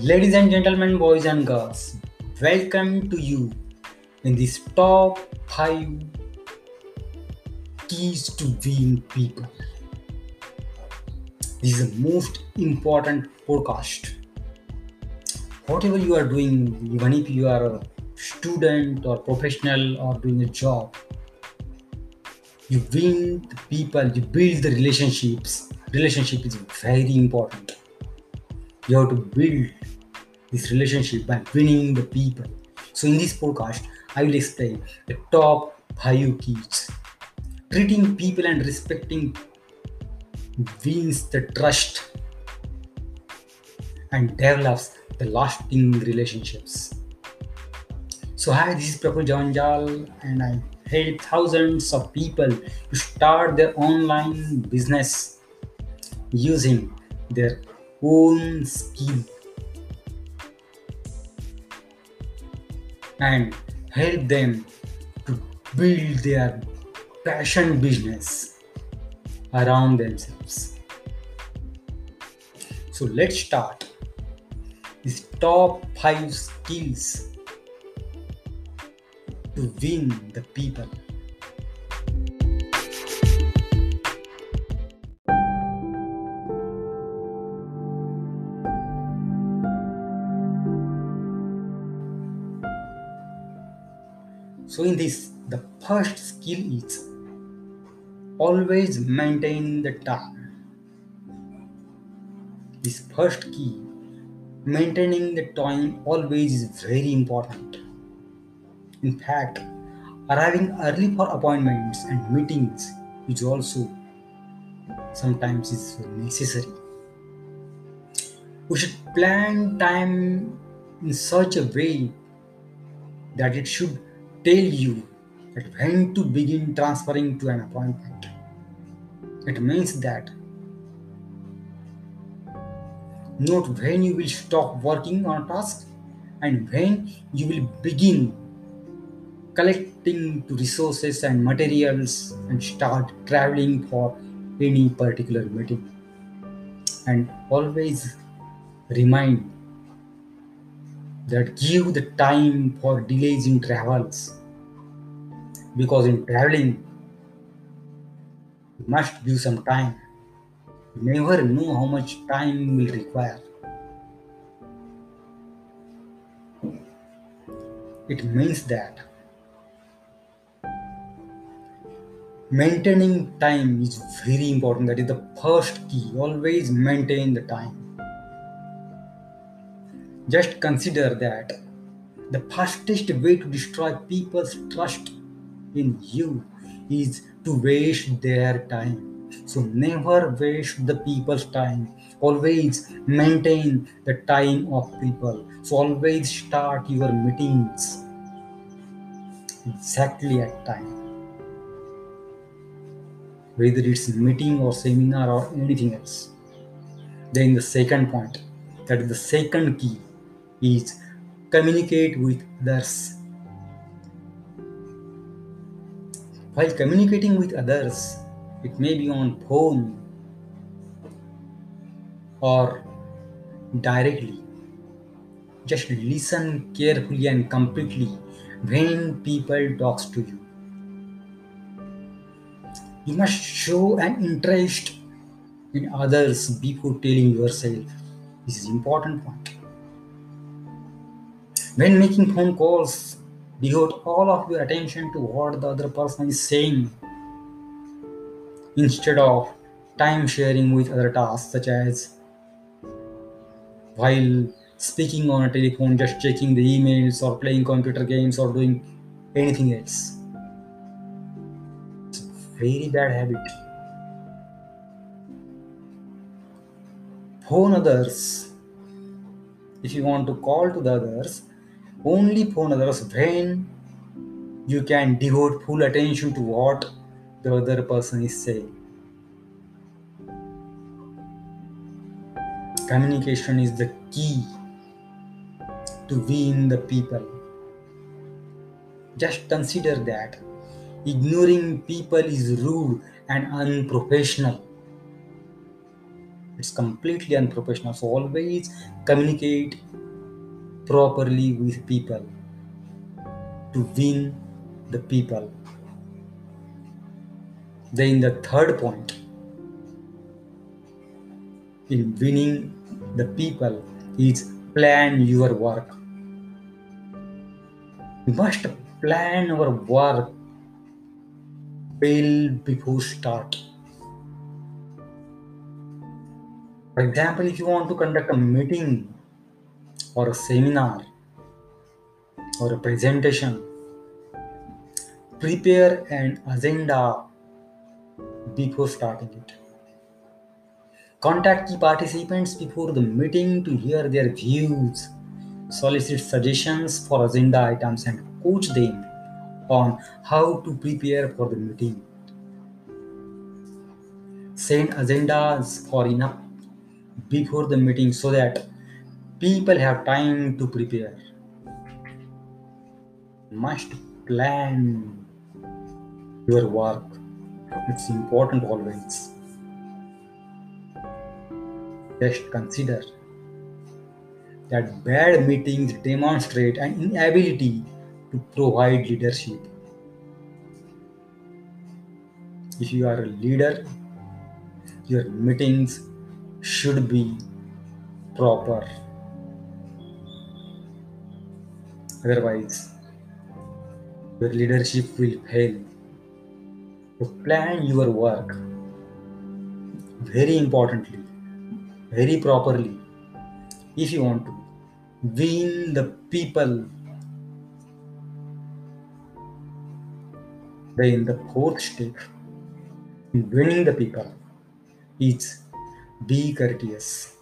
Ladies and gentlemen, boys and girls, welcome to you in this top 5 keys to win people. This is the most important podcast. Whatever you are doing, even if you are a student or professional or doing a job, you win the people, you build the relationships. Relationship is very important. You have to build this relationship by winning the people. So, in this podcast, I will explain the top five keys. Treating people and respecting wins the trust and develops the lasting relationships. So, hi, this is Prabhu Javanjal, and I help thousands of people to start their online business using their own skill and help them to build their passion business around themselves. So let's start these top five skills to win the people. So, in this, the first skill is always maintain the time. This first key, maintaining the time, always is very important. In fact, arriving early for appointments and meetings is also sometimes is necessary. We should plan time in such a way that it should tell you that when to begin transferring to an appointment. It means that note when you will stop working on a task and when you will begin collecting to resources and materials and start traveling for any particular meeting. And always remind that give the time for delays in travels. Because in traveling you must give some time. You never know how much time will require. It means that maintaining time is very important. That is the first key. Always maintain the time just consider that the fastest way to destroy people's trust in you is to waste their time. So never waste the people's time. Always maintain the time of people. So always start your meetings exactly at time. Whether it's meeting or seminar or anything else. Then the second point, that is the second key is communicate with others. While communicating with others, it may be on phone or directly. Just listen carefully and completely when people talks to you. You must show an interest in others before telling yourself. This is important point. When making phone calls, devote all of your attention to what the other person is saying instead of time sharing with other tasks such as while speaking on a telephone, just checking the emails or playing computer games or doing anything else. It's a very bad habit. Phone others. If you want to call to the others, only for others when you can devote full attention to what the other person is saying. Communication is the key to win the people. Just consider that ignoring people is rude and unprofessional. It's completely unprofessional. So always communicate properly with people to win the people. Then the third point in winning the people is plan your work. We must plan our work well before start. For example, if you want to conduct a meeting or a seminar or a presentation, prepare an agenda before starting it. Contact key participants before the meeting to hear their views, solicit suggestions for agenda items, and coach them on how to prepare for the meeting. Send agendas for enough before the meeting so that people have time to prepare. Must plan your work. It's important always. Just consider that bad meetings demonstrate an inability to provide leadership. If you are a leader, your meetings should be proper. Otherwise, your leadership will fail. Plan your work very importantly, very properly. If you want to win the people, then the fourth step in winning the people is be courteous.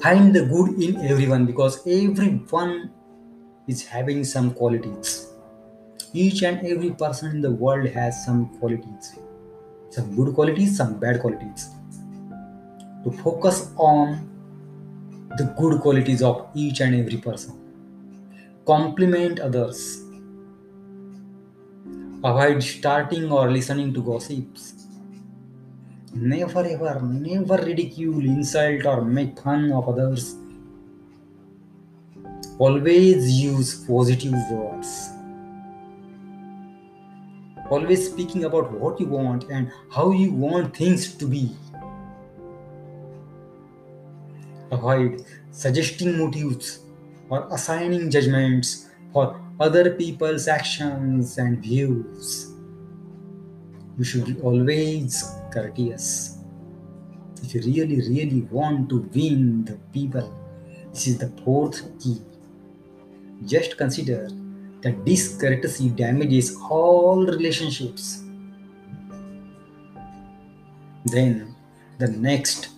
Find the good in everyone because everyone is having some qualities. Each and every person in the world has some qualities, some good qualities, some bad qualities. To focus on the good qualities of each and every person, compliment others, avoid starting or listening to gossips. Never ever, never ridicule, insult, or make fun of others. Always use positive words always speaking about what you want and how you want things to be. Avoid suggesting motives or assigning judgments for other people's actions and views. You should be always courteous. If you really, really want to win the people, this is the fourth key. Just consider that discourtesy damages all relationships. Then the next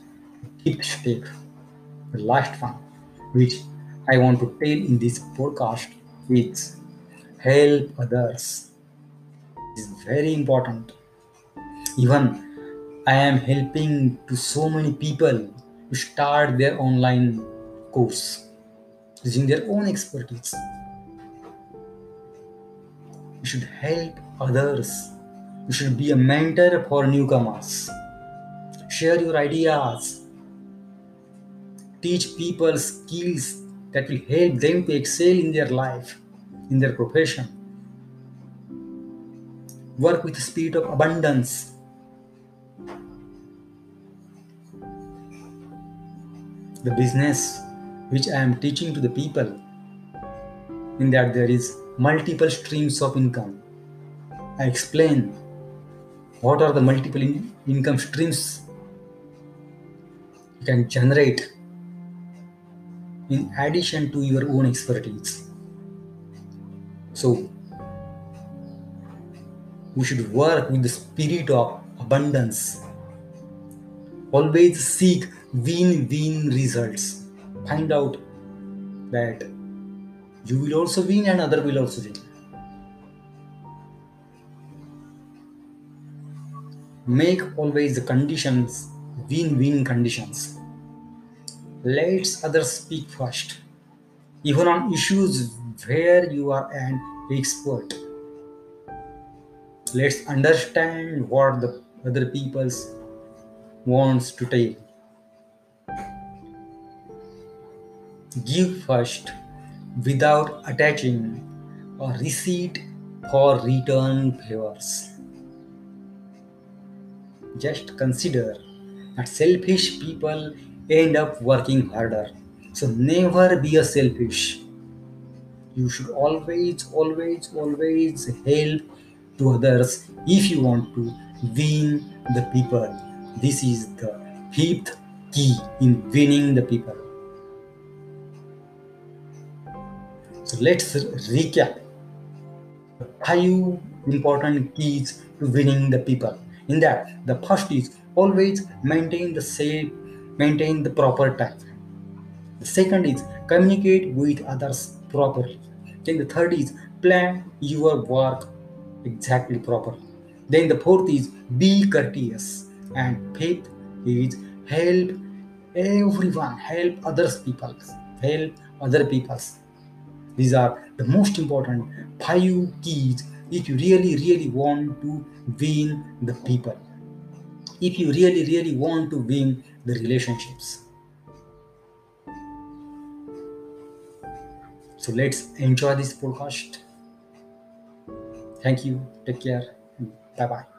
fifth step, the last one, which I want to tell in this podcast is help others. This is very important. Even I am helping to so many people to start their online course using their own expertise you should help others. You should be a mentor for newcomers. Share your ideas. Teach people skills that will help them to excel in their life, in their profession. Work with the spirit of abundance. The business which I am teaching to the people, in that there is multiple streams of income. I explain what are the multiple in- income streams you can generate in addition to your own expertise. So, we should work with the spirit of abundance. Always seek win win results. Find out that you will also win and other will also win. Make always the conditions win-win conditions. Let others speak first. Even on issues where you are an expert. Let's understand what the other people's wants to tell Give first without attaching a receipt for return favors. Just consider that selfish people end up working harder. So never be a selfish. You should always, always, always help to others if you want to win the people. This is the fifth key in winning the people. So let's recap five important keys to winning the people. In that, the first is always maintain the same, maintain the proper time. The second is communicate with others properly. Then the third is plan your work exactly properly. Then the fourth is be courteous. And fifth is help everyone, help others people, help other peoples. These are the most important five keys if you really, really want to win the people. If you really, really want to win the relationships. So let's enjoy this podcast. Thank you. Take care. Bye bye.